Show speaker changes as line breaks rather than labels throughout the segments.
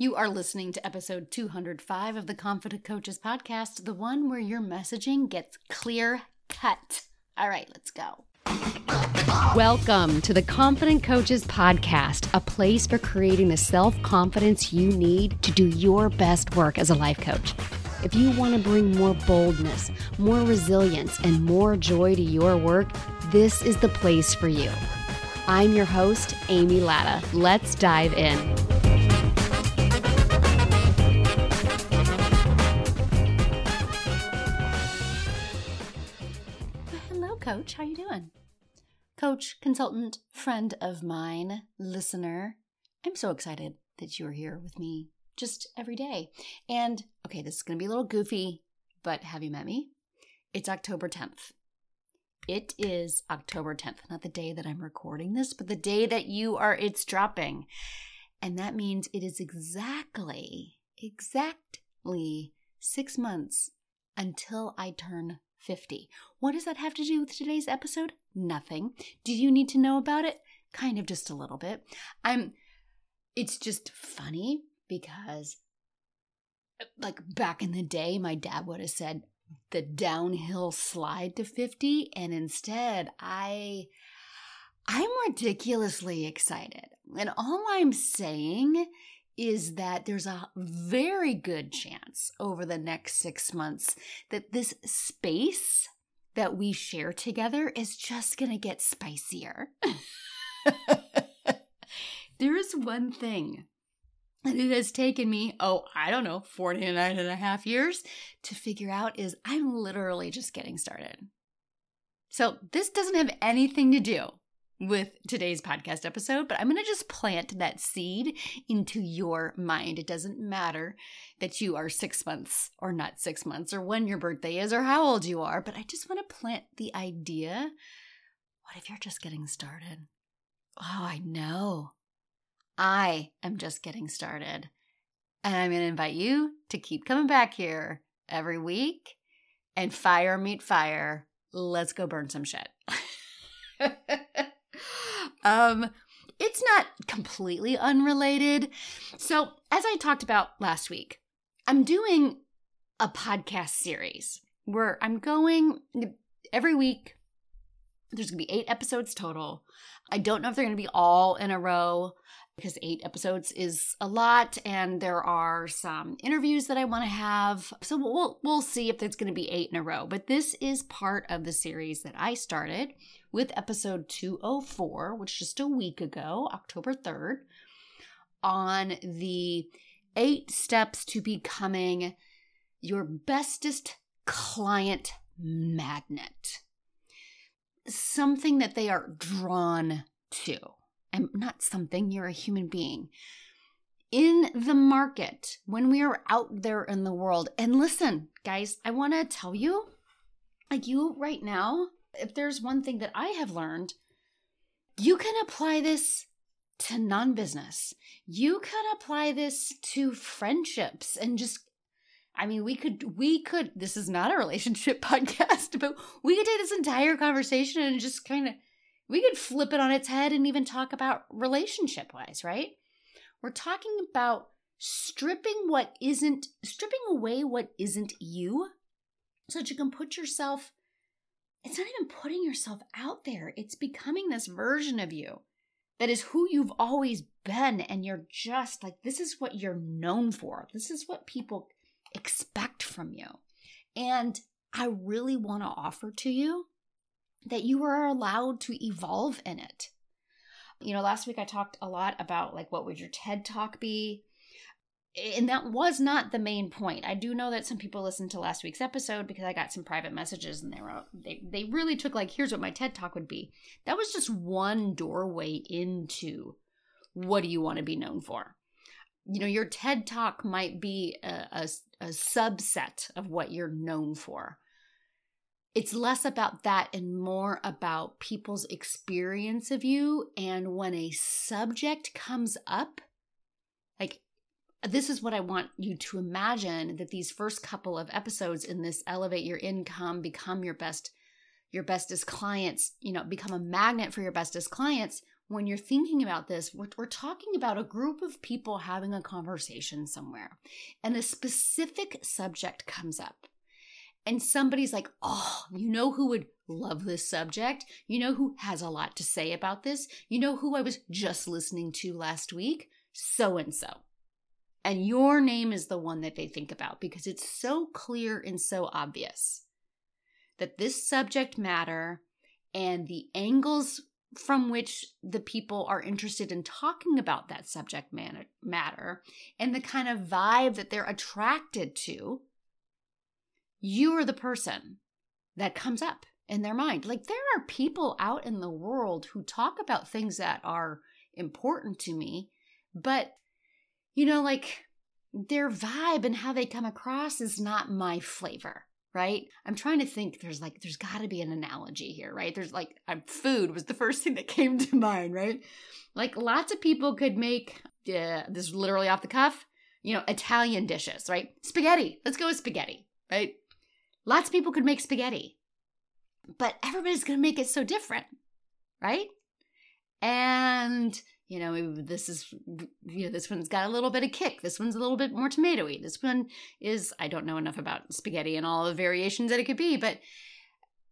You are listening to episode 205 of the Confident Coaches podcast, the one where your messaging gets clear cut. All right, let's go.
Welcome to the Confident Coaches Podcast, a place for creating the self confidence you need to do your best work as a life coach. If you want to bring more boldness, more resilience, and more joy to your work, this is the place for you. I'm your host, Amy Latta. Let's dive in.
Coach. How you doing? Coach, consultant, friend of mine, listener. I'm so excited that you're here with me just every day. And okay, this is going to be a little goofy, but have you met me? It's October 10th. It is October 10th, not the day that I'm recording this, but the day that you are it's dropping. And that means it is exactly exactly 6 months until I turn 50. What does that have to do with today's episode? Nothing. Do you need to know about it? Kind of just a little bit. I'm it's just funny because like back in the day my dad would have said the downhill slide to 50 and instead I I'm ridiculously excited. And all I'm saying is that there's a very good chance over the next six months that this space that we share together is just going to get spicier. there is one thing that it has taken me, oh, I don't know, 49 and a half years to figure out is I'm literally just getting started. So this doesn't have anything to do with today's podcast episode, but I'm going to just plant that seed into your mind. It doesn't matter that you are six months or not six months or when your birthday is or how old you are, but I just want to plant the idea what if you're just getting started? Oh, I know. I am just getting started. And I'm going to invite you to keep coming back here every week and fire meet fire. Let's go burn some shit. Um, it's not completely unrelated. So, as I talked about last week, I'm doing a podcast series where I'm going every week. There's going to be eight episodes total. I don't know if they're going to be all in a row because eight episodes is a lot and there are some interviews that I want to have. So we'll we'll see if it's going to be eight in a row. But this is part of the series that I started with episode 204, which just a week ago, October 3rd, on the eight steps to becoming your bestest client magnet. Something that they are drawn to. And not something, you're a human being. In the market, when we are out there in the world, and listen, guys, I want to tell you, like you right now, if there's one thing that I have learned, you can apply this to non business. You can apply this to friendships and just I mean, we could, we could, this is not a relationship podcast, but we could take this entire conversation and just kind of, we could flip it on its head and even talk about relationship wise, right? We're talking about stripping what isn't, stripping away what isn't you so that you can put yourself it's not even putting yourself out there. It's becoming this version of you that is who you've always been. And you're just like, this is what you're known for. This is what people expect from you. And I really want to offer to you that you are allowed to evolve in it. You know, last week I talked a lot about like what would your TED talk be? And that was not the main point. I do know that some people listened to last week's episode because I got some private messages and they were they they really took like here's what my TED talk would be. That was just one doorway into what do you want to be known for. You know, your TED talk might be a, a, a subset of what you're known for. It's less about that and more about people's experience of you. And when a subject comes up, like this is what I want you to imagine that these first couple of episodes in this elevate your income, become your best your bestest clients, you know, become a magnet for your bestest clients. when you're thinking about this, we're, we're, talking about a group of people having a conversation somewhere, and a specific subject comes up. And somebody's like, oh, you know who would love this subject? You know who has a lot to say about this? You know who I was just listening to last week? So and so. And your name is the one that they think about because it's so clear and so obvious that this subject matter and the angles from which the people are interested in talking about that subject matter and the kind of vibe that they're attracted to, you are the person that comes up in their mind. Like there are people out in the world who talk about things that are important to me, but you know, like their vibe and how they come across is not my flavor right? I'm trying to think there's like there's got to be an analogy here right? There's like um, food was the first thing that came to mind right? Like lots of people could make uh, this is literally off the cuff you know italian dishes right? Spaghetti let's go with spaghetti right? Lots of people could make spaghetti but everybody's gonna make it so different right? And you know this is you know this one's got a little bit of kick this one's a little bit more tomatoey this one is i don't know enough about spaghetti and all the variations that it could be but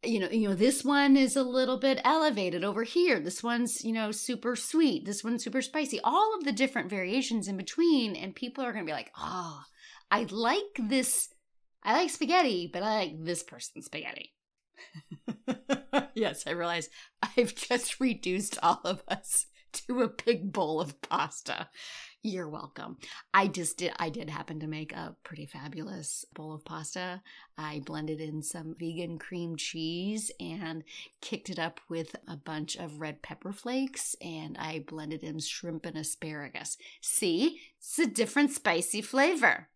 you know you know this one is a little bit elevated over here this one's you know super sweet this one's super spicy all of the different variations in between and people are going to be like oh i like this i like spaghetti but i like this person's spaghetti. Yes i realize i've just reduced all of us to a big bowl of pasta. You're welcome. I just did I did happen to make a pretty fabulous bowl of pasta. I blended in some vegan cream cheese and kicked it up with a bunch of red pepper flakes and I blended in shrimp and asparagus. See? It's a different spicy flavor.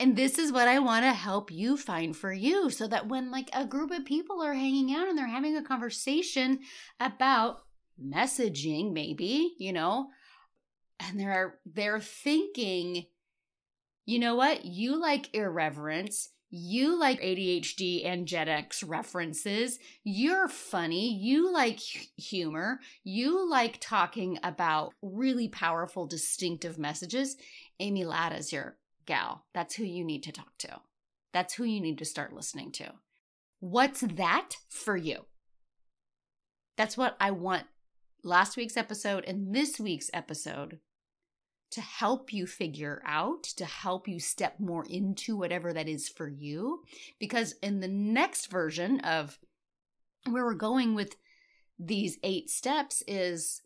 And this is what I want to help you find for you so that when like a group of people are hanging out and they're having a conversation about messaging maybe you know and they're they're thinking you know what you like irreverence you like ADHD and Gen X references. You're funny. You like humor. You like talking about really powerful, distinctive messages. Amy Latta is your gal. That's who you need to talk to. That's who you need to start listening to. What's that for you? That's what I want last week's episode and this week's episode to help you figure out, to help you step more into whatever that is for you. Because in the next version of where we're going with these eight steps is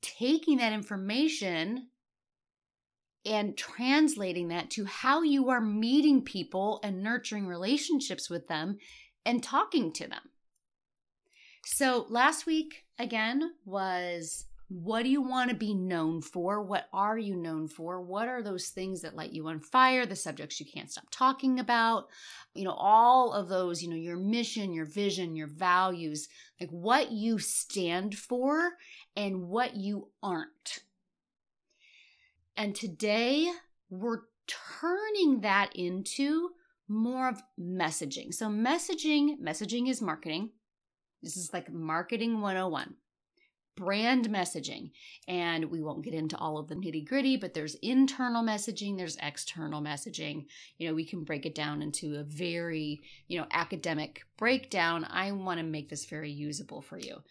taking that information and translating that to how you are meeting people and nurturing relationships with them and talking to them. So last week, again, was what do you want to be known for? What are you known for? What are those things that light you on fire? The subjects you can't stop talking about? You know, all of those, you know, your mission, your vision, your values, like what you stand for and what you aren't. And today we're turning that into more of messaging. So, messaging, messaging is marketing. This is like marketing 101 brand messaging. And we won't get into all of the nitty gritty, but there's internal messaging, there's external messaging. You know, we can break it down into a very, you know, academic breakdown. I want to make this very usable for you.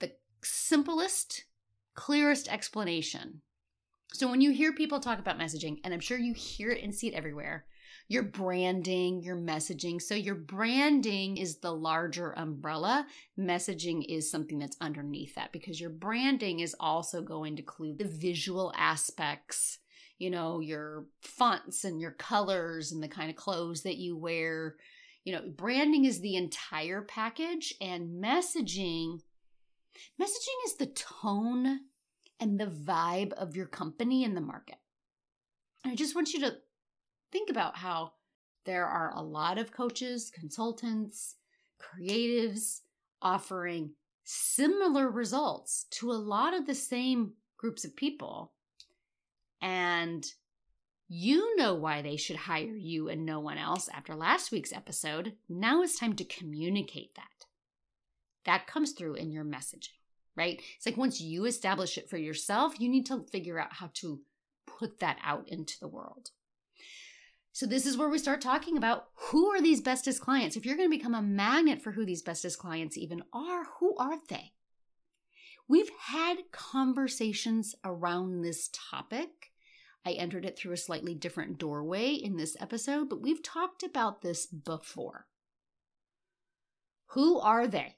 The simplest, clearest explanation. So when you hear people talk about messaging, and I'm sure you hear it and see it everywhere, your branding, your messaging. So, your branding is the larger umbrella. Messaging is something that's underneath that because your branding is also going to include the visual aspects, you know, your fonts and your colors and the kind of clothes that you wear. You know, branding is the entire package, and messaging. Messaging is the tone and the vibe of your company in the market. I just want you to think about how there are a lot of coaches, consultants, creatives offering similar results to a lot of the same groups of people. And you know why they should hire you and no one else after last week's episode. Now it's time to communicate that. That comes through in your messaging. right? It's like once you establish it for yourself, you need to figure out how to put that out into the world. So, this is where we start talking about who are these bestest clients? If you're going to become a magnet for who these bestest clients even are, who are they? We've had conversations around this topic. I entered it through a slightly different doorway in this episode, but we've talked about this before. Who are they?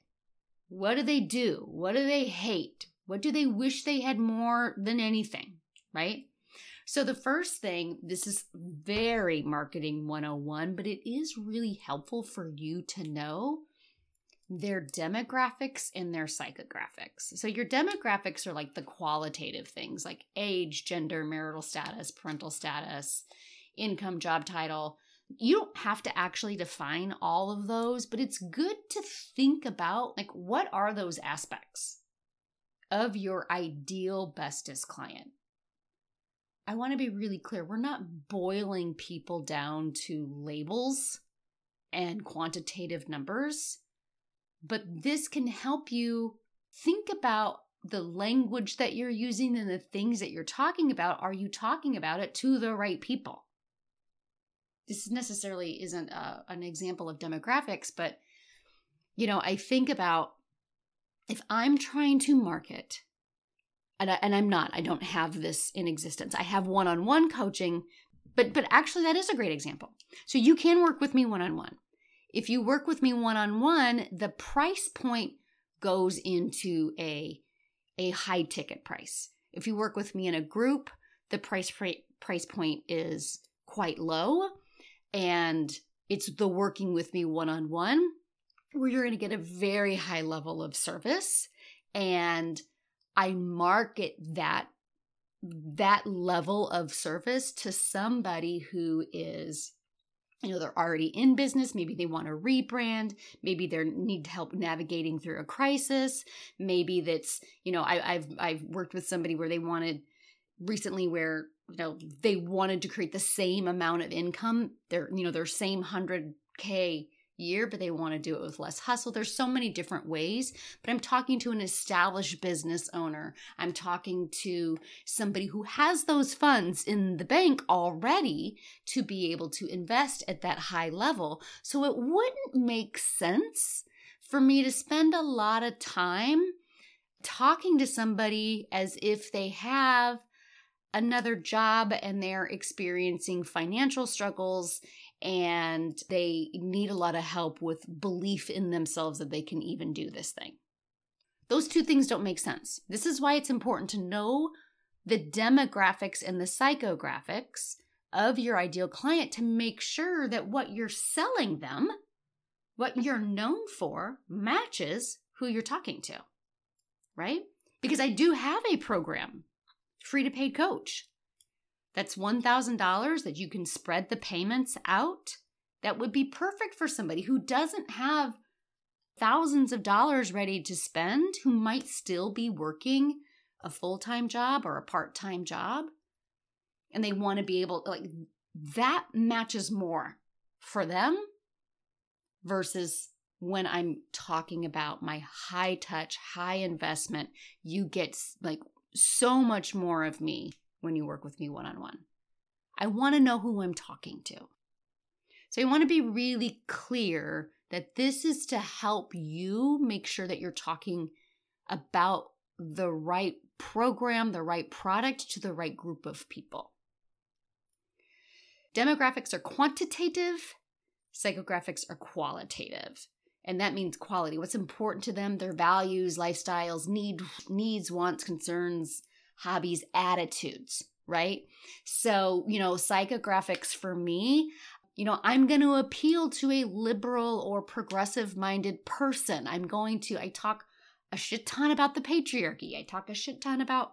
What do they do? What do they hate? What do they wish they had more than anything? Right? So, the first thing, this is very marketing 101, but it is really helpful for you to know their demographics and their psychographics. So, your demographics are like the qualitative things like age, gender, marital status, parental status, income, job title. You don't have to actually define all of those, but it's good to think about like what are those aspects of your ideal bestest client. I want to be really clear. We're not boiling people down to labels and quantitative numbers, but this can help you think about the language that you're using and the things that you're talking about. Are you talking about it to the right people? This necessarily isn't a, uh, an example of demographics, but you know, I think about if I'm trying to market and, I, and I'm not. I don't have this in existence. I have one-on-one coaching, but but actually that is a great example. So you can work with me one-on-one. If you work with me one-on-one, the price point goes into a a high ticket price. If you work with me in a group, the price price point is quite low and it's the working with me one-on-one where you're going to get a very high level of service and I market that that level of service to somebody who is you know they're already in business. Maybe they want to rebrand. Maybe they need help navigating through a crisis. Maybe that's you know I, have i've worked with somebody where they wanted recently where you know they wanted to create the same amount of income. Their you know their same 100k year, but they want to do it with less hustle. There's so many different ways, but I'm talking to an established business owner. I'm talking to somebody who has those funds in the bank already to be able to invest at that high level. So it wouldn't make sense for me to spend a lot of time talking to somebody as if they have another job and they're experiencing financial struggles and they need a lot of help with belief in themselves that they can even do this thing. Those two things don't make sense. This is why it's important to know the demographics and the psychographics of your ideal client to make sure that what you're selling them, what you're known for, matches who you're talking to, right? Because I do have a program, free to paid coach, that's $1,000 that you can spread the payments out. That would be perfect for somebody who doesn't have thousands of dollars ready to spend, who might still be working a full time job or a part time job. And they want to be able, like, that matches more for them versus when I'm talking about my high touch, high investment, you get like so much more of me when you work with me one on one. I want to know who I'm talking to. So I want to be really clear that this is to help you make sure that you're talking about the right program, the right product to the right group of people. Demographics are quantitative, psychographics are qualitative. And that means quality. What's important to them, their values, lifestyles, need, needs, wants, concerns, hobbies, attitudes, right? So, you know, psychographics for me, you know, I'm going to appeal to a liberal or progressive minded person. I'm going to, I talk a shit ton about the patriarchy. I talk a shit ton about,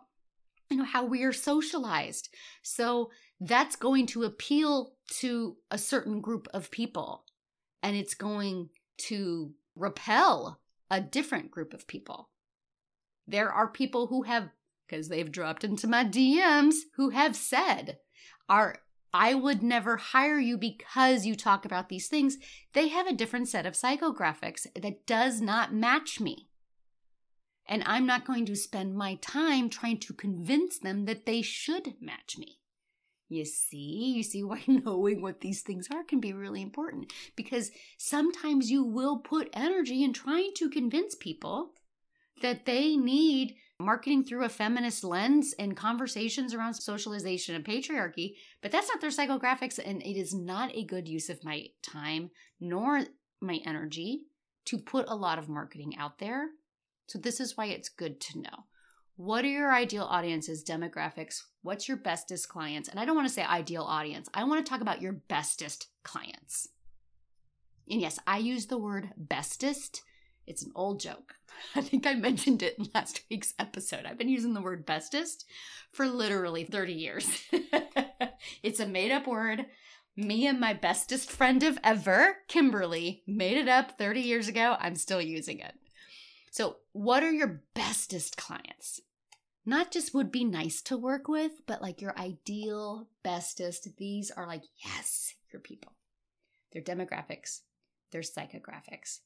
you know, how we are socialized. So that's going to appeal to a certain group of people and it's going to repel a different group of people. There are people who have because they've dropped into my DMs who have said, "Are I would never hire you because you talk about these things." They have a different set of psychographics that does not match me. And I'm not going to spend my time trying to convince them that they should match me. You see, you see why knowing what these things are can be really important because sometimes you will put energy in trying to convince people that they need marketing through a feminist lens and conversations around socialization and patriarchy, but that's not their psychographics and it is not a good use of my time nor my energy to put a lot of marketing out there. So this is why it's good to know. What are your ideal audiences, demographics? What's your bestest clients? And I don't want to say ideal audience. I want to talk about your bestest clients. And yes, I use the word bestest. It's an old joke. I think I mentioned it in last week's episode. I've been using the word bestest for literally 30 years. it's a made up word. Me and my bestest friend of ever, Kimberly, made it up 30 years ago. I'm still using it. So, what are your bestest clients? Not just would be nice to work with, but like your ideal bestest. These are like, yes, your people. Their demographics, their psychographics.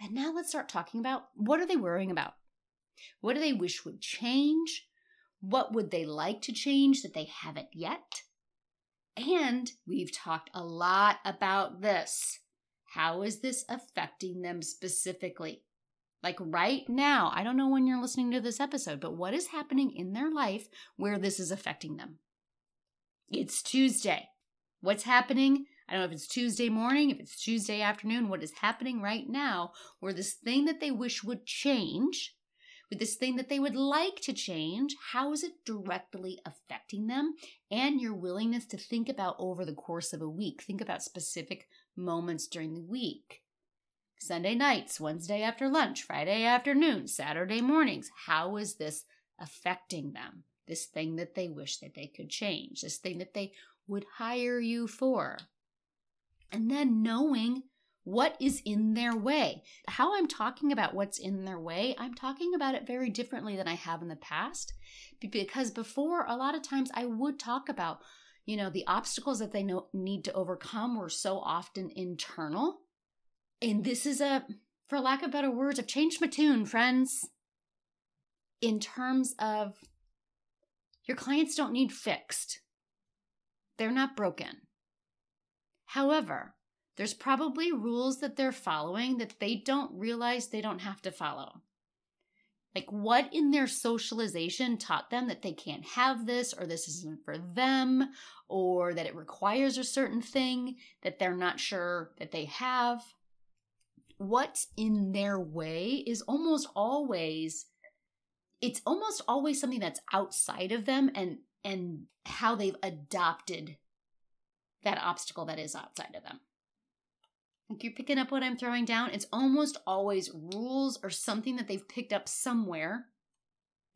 And now let's start talking about what are they worrying about? What do they wish would change? What would they like to change that they haven't yet? And we've talked a lot about this. How is this affecting them specifically? Like right now, I don't know when you're listening to this episode, but what is happening in their life where this is affecting them? It's Tuesday. What's happening? I don't know if it's Tuesday morning, if it's Tuesday afternoon, what is happening right now where this thing that they wish would change, with this thing that they would like to change, how is it directly affecting them? And your willingness to think about over the course of a week. Think about specific moments during the week. Sunday nights, Wednesday after lunch, Friday afternoon, Saturday mornings. How is this affecting them? This thing that they wish that they could change, this thing that they would hire you for. And then knowing what is in their way. How I'm talking about what's in their way, I'm talking about it very differently than I have in the past. Because before, a lot of times I would talk about, you know, the obstacles that they know, need to overcome were so often internal and this is a, for lack of better words, I've changed my tune, friends. In terms of your clients don't need fixed, they're not broken. However, there's probably rules that they're following that they don't realize they don't have to follow. Like, what in their socialization taught them that they can't have this, or this isn't for them, or that it requires a certain thing that they're not sure that they have? what's in their way is almost always it's almost always something that's outside of them and and how they've adopted that obstacle that is outside of them. Like you're picking up what I'm throwing down, it's almost always rules or something that they've picked up somewhere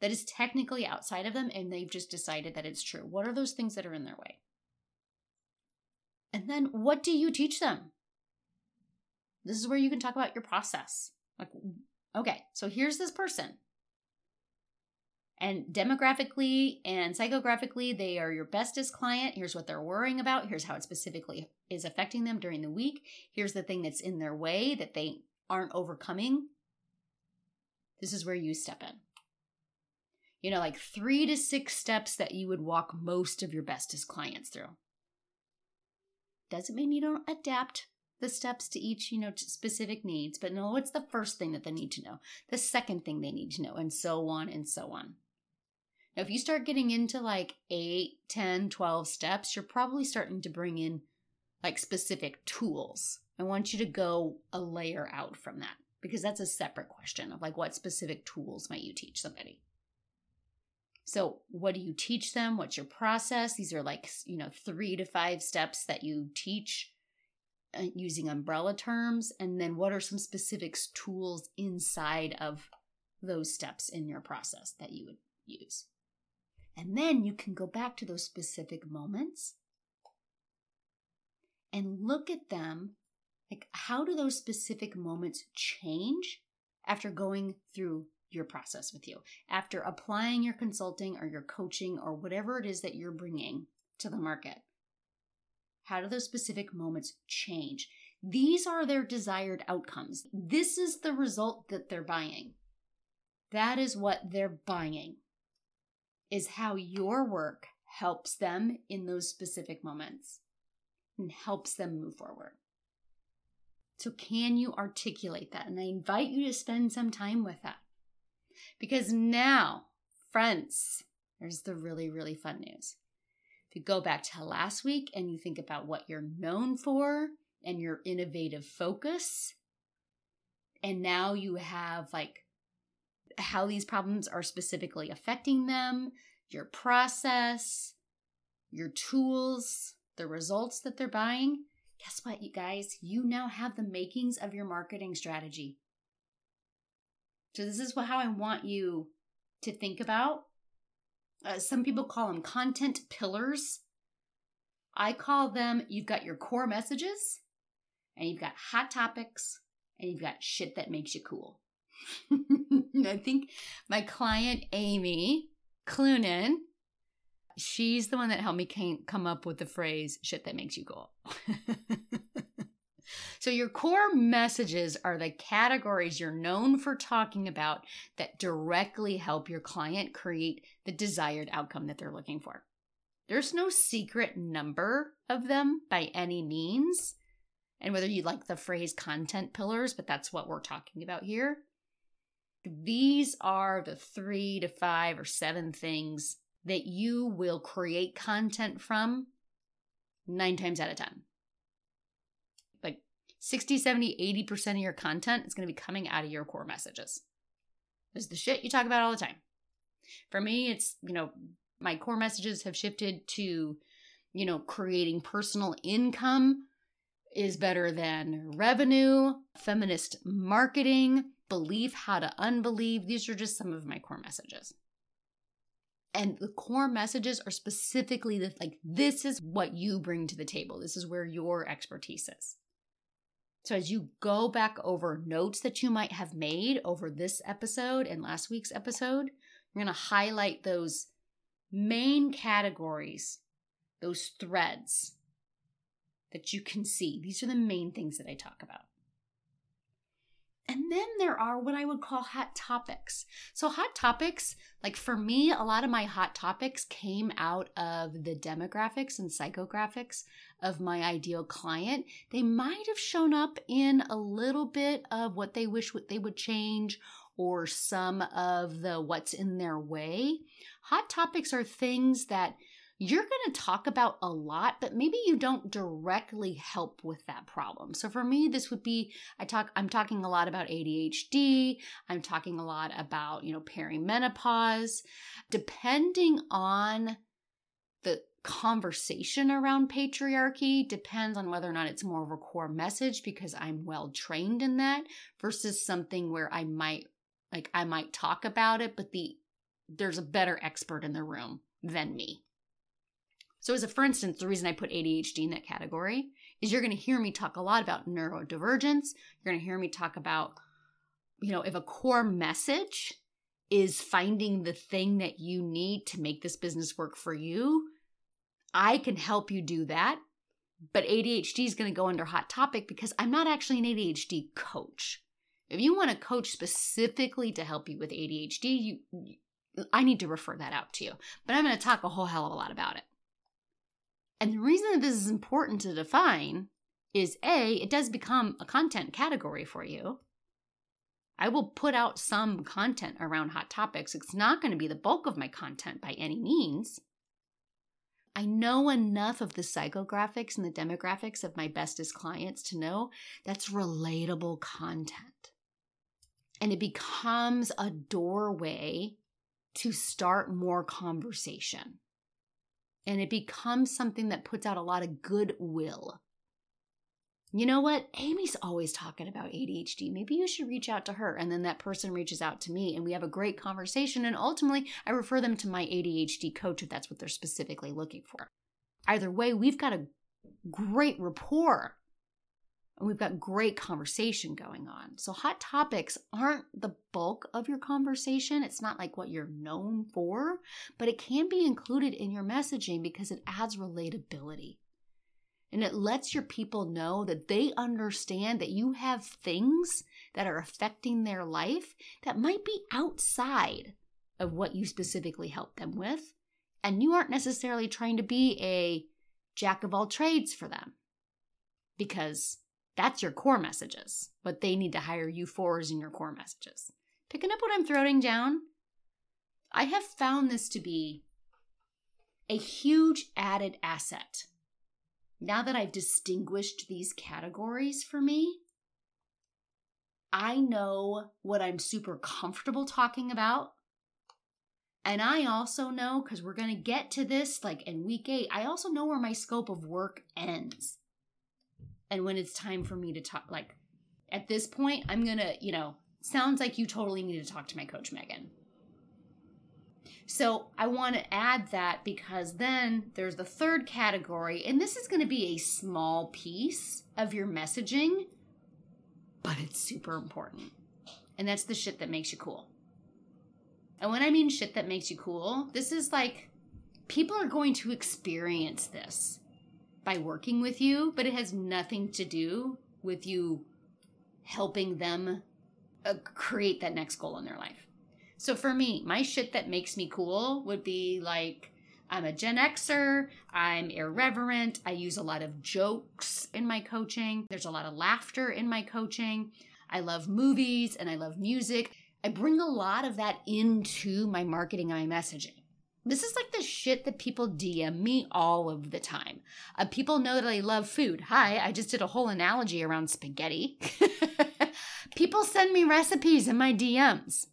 that is technically outside of them and they've just decided that it's true. What are those things that are in their way? And then what do you teach them? This is where you can talk about your process. Like, okay, so here's this person. And demographically and psychographically, they are your bestest client. Here's what they're worrying about. Here's how it specifically is affecting them during the week. Here's the thing that's in their way that they aren't overcoming. This is where you step in. You know, like three to six steps that you would walk most of your bestest clients through. Doesn't mean you don't adapt the steps to each, you know, specific needs, but know what's the first thing that they need to know, the second thing they need to know, and so on and so on. Now, if you start getting into like 8, 10, 12 steps, you're probably starting to bring in like specific tools. I want you to go a layer out from that because that's a separate question of like what specific tools might you teach somebody. So, what do you teach them? What's your process? These are like, you know, three to five steps that you teach uh, using umbrella terms and then what are some specific tools inside of those steps in your process that you would use and then you can go back to those specific moments and look at them like how do those specific moments change after going through your process with you after applying your consulting or your coaching or whatever it is that you're bringing to the market how do those specific moments change? These are their desired outcomes. This is the result that they're buying. that is what they're buying, is how your work helps them in those specific moments and helps them move forward. So, can you articulate that? And I invite you to spend some time with that. Because now, friends, there's the really, really fun news. If you go back to last week and you think about what you're known for and your innovative focus, and now you have like how these problems are specifically affecting them, your process, your tools, the results that they're buying. Guess what, you guys? You now have the makings of your marketing strategy. So, this is how I want you to think about. Uh, some people call them content pillars. I call them you've got your core messages, and you've got hot topics, and you've got shit that makes you cool. I think my client Amy Clunan, she's the one that helped me come up with the phrase shit that makes you cool. so, your core messages are the categories you're known for talking about that directly help your client create the desired outcome that they're looking for. There's no secret number of them by any means. And whether you like the phrase content pillars, but that's what we're talking about here. These are the three to five or seven things that you will create content from nine times out of 10. Like 60, 70, 80% of your content is going to be coming out of your core messages. This is the shit you talk about all the time. For me, it's, you know, my core messages have shifted to, you know, creating personal income is better than revenue, feminist marketing, believe how to unbelieve. These are just some of my core messages. And the core messages are specifically the, like, this is what you bring to the table. This is where your expertise is. So, as you go back over notes that you might have made over this episode and last week's episode, you're going to highlight those main categories, those threads that you can see. These are the main things that I talk about. And then there are what I would call hot topics. So, hot topics, like for me, a lot of my hot topics came out of the demographics and psychographics of my ideal client. They might have shown up in a little bit of what they wish they would change or some of the what's in their way. Hot topics are things that you're going to talk about a lot, but maybe you don't directly help with that problem. So for me, this would be I talk I'm talking a lot about ADHD, I'm talking a lot about, you know, perimenopause, depending on the conversation around patriarchy depends on whether or not it's more of a core message because I'm well trained in that versus something where I might like I might talk about it but the there's a better expert in the room than me. So, as a for instance, the reason I put ADHD in that category is you're going to hear me talk a lot about neurodivergence. You're going to hear me talk about, you know, if a core message is finding the thing that you need to make this business work for you, I can help you do that. But ADHD is going to go under hot topic because I'm not actually an ADHD coach. If you want a coach specifically to help you with ADHD, you, I need to refer that out to you. But I'm going to talk a whole hell of a lot about it. And the reason that this is important to define is A, it does become a content category for you. I will put out some content around hot topics. It's not going to be the bulk of my content by any means. I know enough of the psychographics and the demographics of my bestest clients to know that's relatable content. And it becomes a doorway to start more conversation and it becomes something that puts out a lot of goodwill. You know what? Amy's always talking about ADHD. Maybe you should reach out to her. And then that person reaches out to me and we have a great conversation. And ultimately, I refer them to my ADHD coach if that's what they're specifically looking for. Either way, we've got a great rapport and we've got great conversation going on. So, hot topics aren't the bulk of your conversation. It's not like what you're known for, but it can be included in your messaging because it adds relatability. And it lets your people know that they understand that you have things that are affecting their life that might be outside of what you specifically help them with. And you aren't necessarily trying to be a jack of all trades for them because that's your core messages. What they need to hire you for in your core messages. Picking up what I'm throwing down, I have found this to be a huge added asset. Now that I've distinguished these categories for me, I know what I'm super comfortable talking about. And I also know, because we're going to get to this like in week eight, I also know where my scope of work ends. And when it's time for me to talk, like at this point, I'm to, you know, sounds like you totally need to talk to my coach, Megan. So I want to add that because then there's the third category, and this is going to be a small piece of your messaging, but it's super important. And that's the shit that makes you cool. And when I mean shit that makes you cool, this is like people are going to experience this by working with you, but it has nothing to do with you helping them uh, create that next goal in their life. So for me, my shit that makes me cool would be like I'm a Gen Xer, I'm irreverent, I use a lot of jokes in my coaching, there's a lot of laughter in my coaching. I love movies and I love music. I bring a lot of that into my marketing and my messaging. This is like the shit that people DM me all of the time. Uh, people know that I love food. Hi, I just did a whole analogy around spaghetti. people send me recipes in my DMs.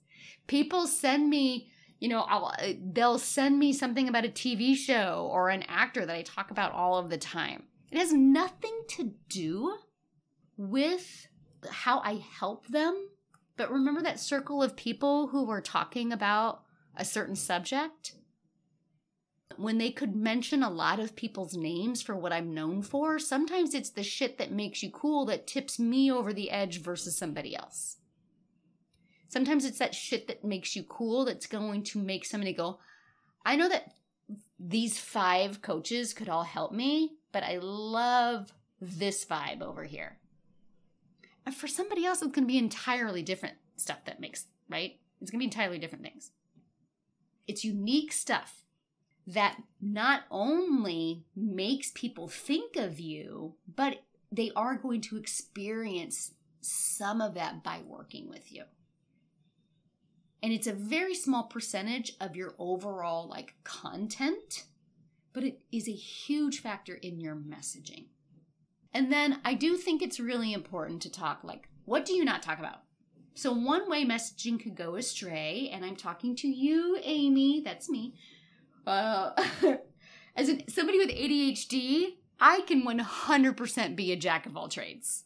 People send me, you know, I'll, uh, they'll send me something about a TV show or an actor that I talk about all of the time. It has nothing to do with how I help them but remember that circle of people who were talking about a certain subject? When they could mention a lot of people's names for what I'm known for, sometimes it's the shit that makes you cool that tips me over the edge versus somebody else. Sometimes it's that shit that makes you cool that's going to make somebody go, I know that these five coaches could all help me, but I love this vibe over here. And for somebody else, it's going to be entirely different stuff that makes, right? It's going to be entirely different things. It's unique stuff that not only makes people think of you, but they are going to experience some of that by working with you. And it's a very small percentage of your overall like content, but it is a huge factor in your messaging. And then I do think it's really important to talk like, what do you not talk about? So, one way messaging could go astray, and I'm talking to you, Amy, that's me. Uh, as somebody with ADHD, I can 100% be a jack of all trades.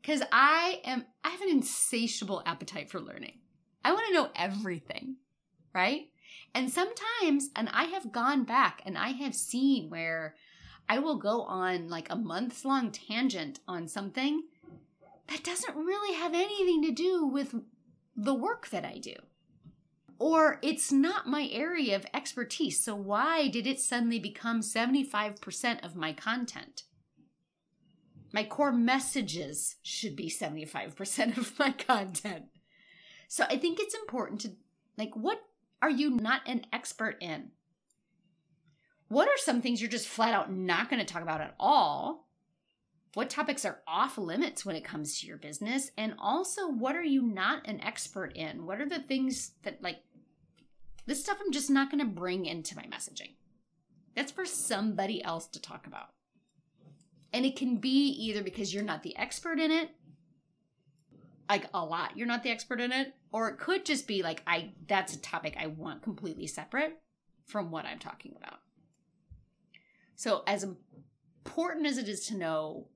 Because I am, I have an insatiable appetite for learning. I want to know everything, right? And sometimes, and I have gone back and I have seen where I will go on like a months long tangent on something that doesn't really have anything to do with the work that I do. Or it's not my area of expertise, so why did it suddenly become 75% of my content? My core messages should be 75% of my content. So I think it's important to, like, what are you not an expert in? What are some things you're just flat out not going to talk about at all? What topics are off limits when it comes to your business? And also, what are you not an expert in? What are the things that, like, this stuff I'm just not going to bring into my messaging? That's for somebody else to talk about. And it can be either because you're not the expert in it, like a lot, you're not the expert in it, or it could just be like, I, that's a topic I want completely separate from what I'm talking about. So, as important as it is to know,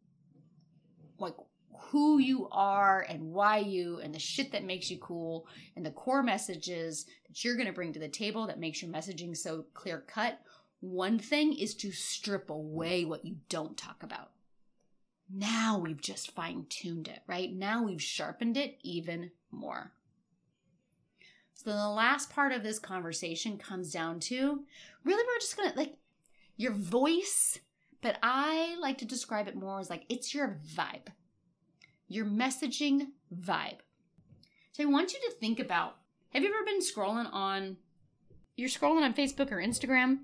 like, who you are and why you and the shit that makes you cool and the core messages that you're going to bring to the table that makes your messaging so clear cut. One thing is to strip away what you don't talk about. Now we've just fine tuned it, right? Now we've sharpened it even more. So the last part of this conversation comes down to really, we're just going to like your voice but I like to describe it more as like it's your vibe, your messaging vibe. So I want you to think about have you ever been scrolling on, you're scrolling on Facebook or Instagram?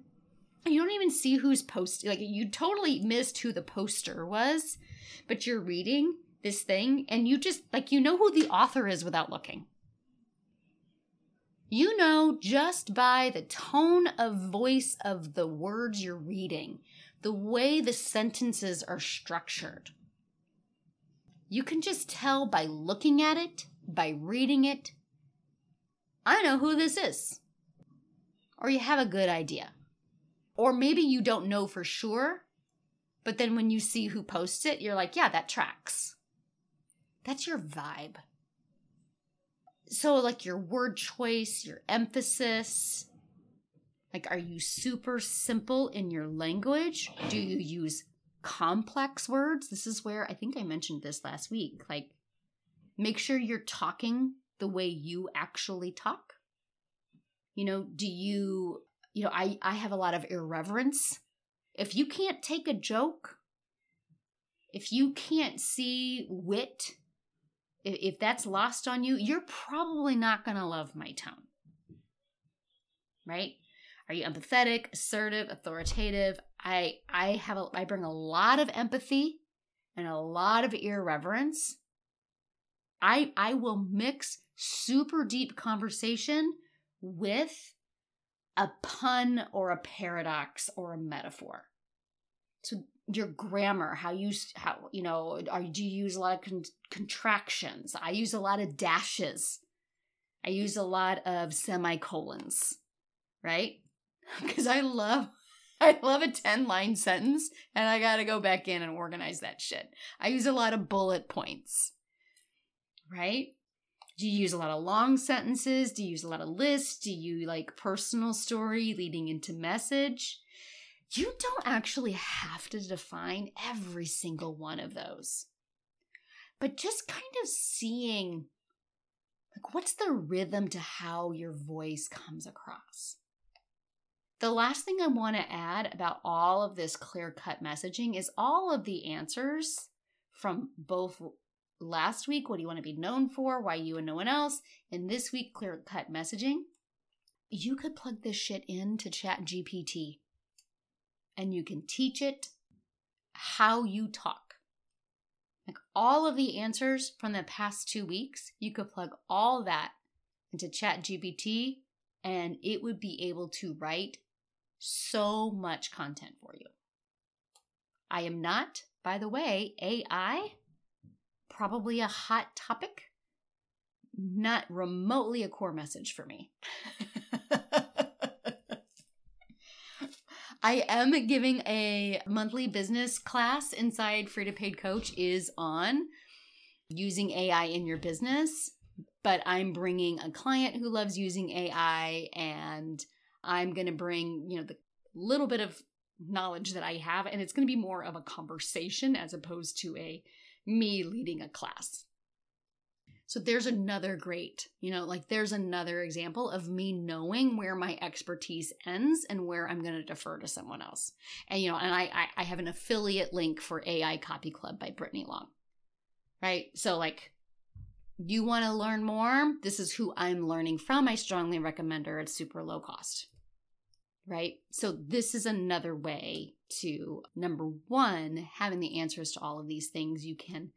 And you don't even see who's posting, like you totally missed who the poster was, but you're reading this thing and you just, like, you know who the author is without looking. You know just by the tone of voice of the words you're reading, the way the sentences are structured. You can just tell by looking at it, by reading it. I know who this is. Or you have a good idea. Or maybe you don't know for sure, but then when you see who posts it, you're like, yeah, that tracks. That's your vibe. So, like your word choice, your emphasis, like, are you super simple in your language? Do you use complex words? This is where I think I mentioned this last week. Like, make sure you're talking the way you actually talk. You know, do you, you know, I, I have a lot of irreverence. If you can't take a joke, if you can't see wit, if, that's lost on you, you're probably not going to love my tone. Right? Are you empathetic, assertive, authoritative? I I have a, I bring a lot of empathy and a lot of irreverence. I I will mix super deep conversation with a pun or a paradox or a metaphor. So your grammar, how you how you know, are do you use a lot of con- contractions? I use a lot of dashes. I use a lot of semicolons, right? because I love I love a 10 line sentence and I got to go back in and organize that shit. I use a lot of bullet points. Right? Do you use a lot of long sentences? Do you use a lot of lists? Do you like personal story leading into message? You don't actually have to define every single one of those. But just kind of seeing like what's the rhythm to how your voice comes across? The last thing I want to add about all of this clear cut messaging is all of the answers from both last week, what do you want to be known for, why you and no one else, and this week, clear cut messaging. You could plug this shit into Chat GPT and you can teach it how you talk. Like all of the answers from the past two weeks, you could plug all that into Chat GPT and it would be able to write so much content for you. I am not, by the way, AI, probably a hot topic, not remotely a core message for me. I am giving a monthly business class inside Free to Paid Coach is on using AI in your business, but I'm bringing a client who loves using AI and I'm going to bring, you know, the little bit of knowledge that I have, and it's going to be more of a conversation as opposed to a me leading a class. So there's another great, you know, like there's another example of me knowing where my expertise ends and where I'm going to defer to someone else. And, you know, and I, I, have an affiliate link for AI Copy Club by Brittany Long, right? So, like, you want to learn more? This is who I'm learning from. I strongly recommend her. It's super low cost right? So, this is another way to number one, having the answers to all of these things, you can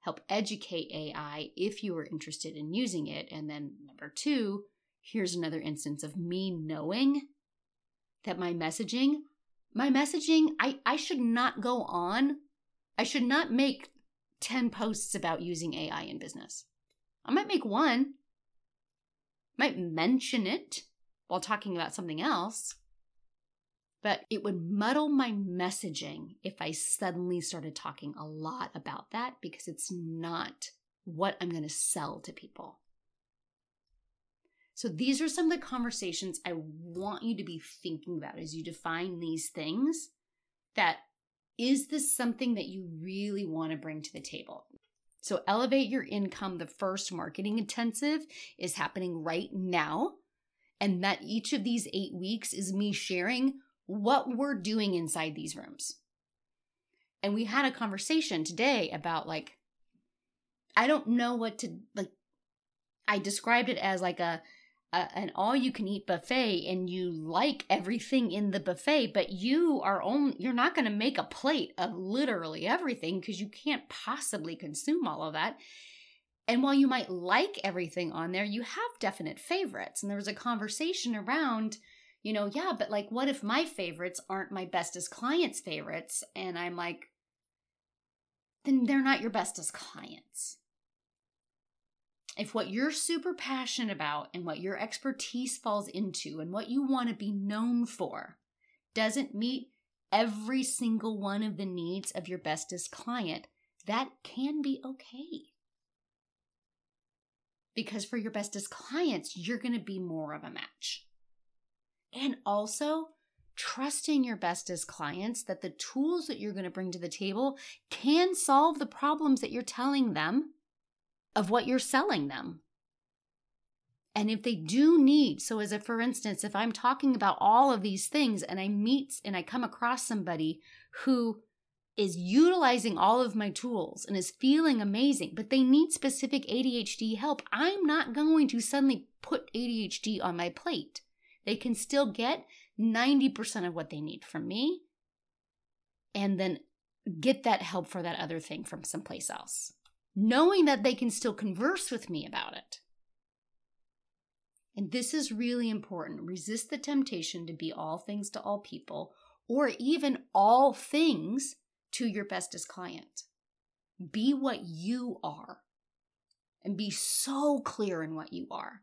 help educate AI if you are interested in using it. And then number two, here's another instance of me knowing that my messaging, my messaging, I, I should not go on, I should not make 10 posts about using AI in business. I might make one, might mention it while talking about something else, but it would muddle my messaging if I suddenly started talking a lot about that because it's not what I'm going to sell to people. So, these are some of the conversations I want you to be thinking about as you define these things. That is this something that you really want to bring to the table? So, Elevate Your Income, the first marketing intensive, is happening right now. And that each of these eight weeks is me sharing what we're doing inside these rooms. And we had a conversation today about like, I don't know what to like. I described it as like a, a an all you can eat buffet, and you like everything in the buffet, but you are only you're not going to make a plate of literally everything because you can't possibly consume all of that. And while you might like everything on there, you have definite favorites. And there was a conversation around, you know, yeah, but like, what if my favorites aren't my bestest clients' favorites? And I'm like, then they're not your bestest clients. If what you're super passionate about and what your expertise falls into and what you want to be known for doesn't meet every single one of the needs of your bestest client, that can be okay because for your bestest clients, you're going to be more of a match. And also, trusting your bestest clients that the tools that you're going to bring to the table can solve the problems that you're telling them of what you're selling them. And if they do need, so as a for instance, if I'm talking about all of these things and I meet and I come across somebody who is utilizing all of my tools and is feeling amazing, but they need specific ADHD help, I'm not going to suddenly put ADHD on my plate. They can still get 90% of what they need from me and then get that help for that other thing from someplace else, knowing that they can still converse with me about it. And this is really important. Resist the temptation to be all things to all people or even all things to your bestest client. Be what you are and be so clear in what you are.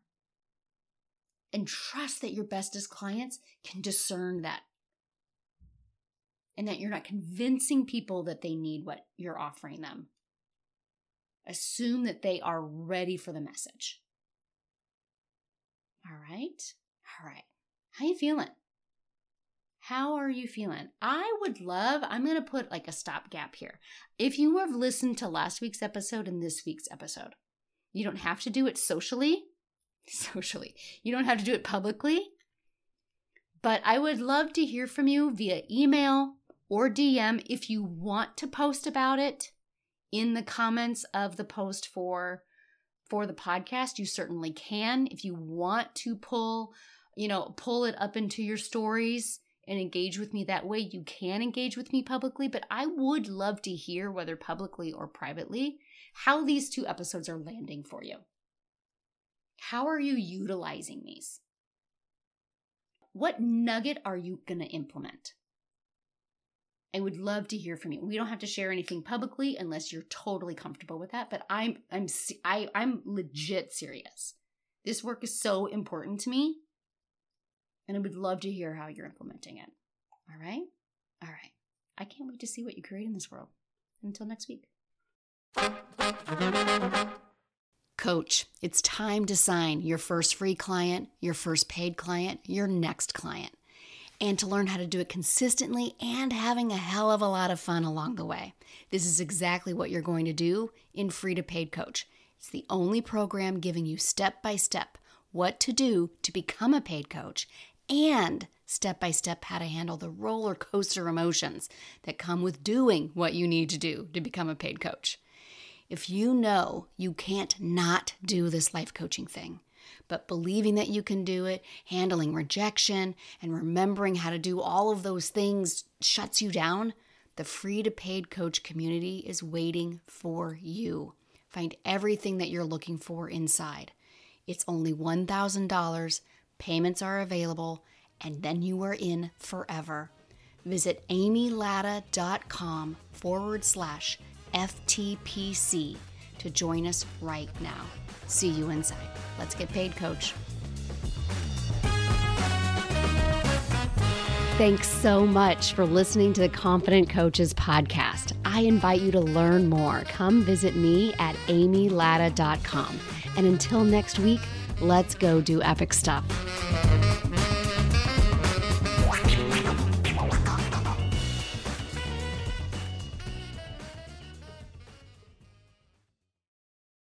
And trust that your bestest clients can discern that. And that you're not convincing people that they need what you're offering them. Assume that they are ready for the message. All right. All right. How you feeling? How are you feeling? I would love, I'm going to put like a stopgap here. If you have listened to last week's episode and this week's episode, you don't have to do it socially. Socially. You don't have to do it publicly. But I would love to hear from you via email or DM if you want to post about it in the comments of the post for for the podcast you certainly can if you want to pull you know pull it up into your stories and engage with me that way, you can engage with me publicly, but I would love to hear, whether publicly or privately, how these two episodes are landing for you. How are you utilizing these? What nugget are you going to implement? I would love to hear from you. We don't have to share anything publicly unless you're totally comfortable with that, but I'm I'm I, I'm legit serious. This work is so important to me and I would love to hear how you're implementing it. All right? All right. I can't wait to see what you create in this world. Until next week. Coach, it's time to sign your first free client, your first paid client, your next client, and to learn how to do it consistently and having a hell of a lot of fun along the way. This is exactly what you're going to do in Free to Paid Coach. It's the only program giving you step by step what to do to become a paid coach and step by step how to handle the roller coaster emotions that come with doing what you need to do to become a paid coach. If you know you can't not do this life coaching thing, but believing that you can do it, handling rejection, and remembering how to do all of those things shuts you down, the free to paid coach community is waiting for you. Find everything that you're looking for inside. It's only $1,000 Payments are available, and then you are in forever. Visit amylatta.com forward slash FTPC to join us right now. See you inside. Let's get paid, coach.
Thanks so much for listening to the Confident Coaches podcast. I invite you to learn more. Come visit me at amylatta.com. And until next week, Let's go do epic stuff.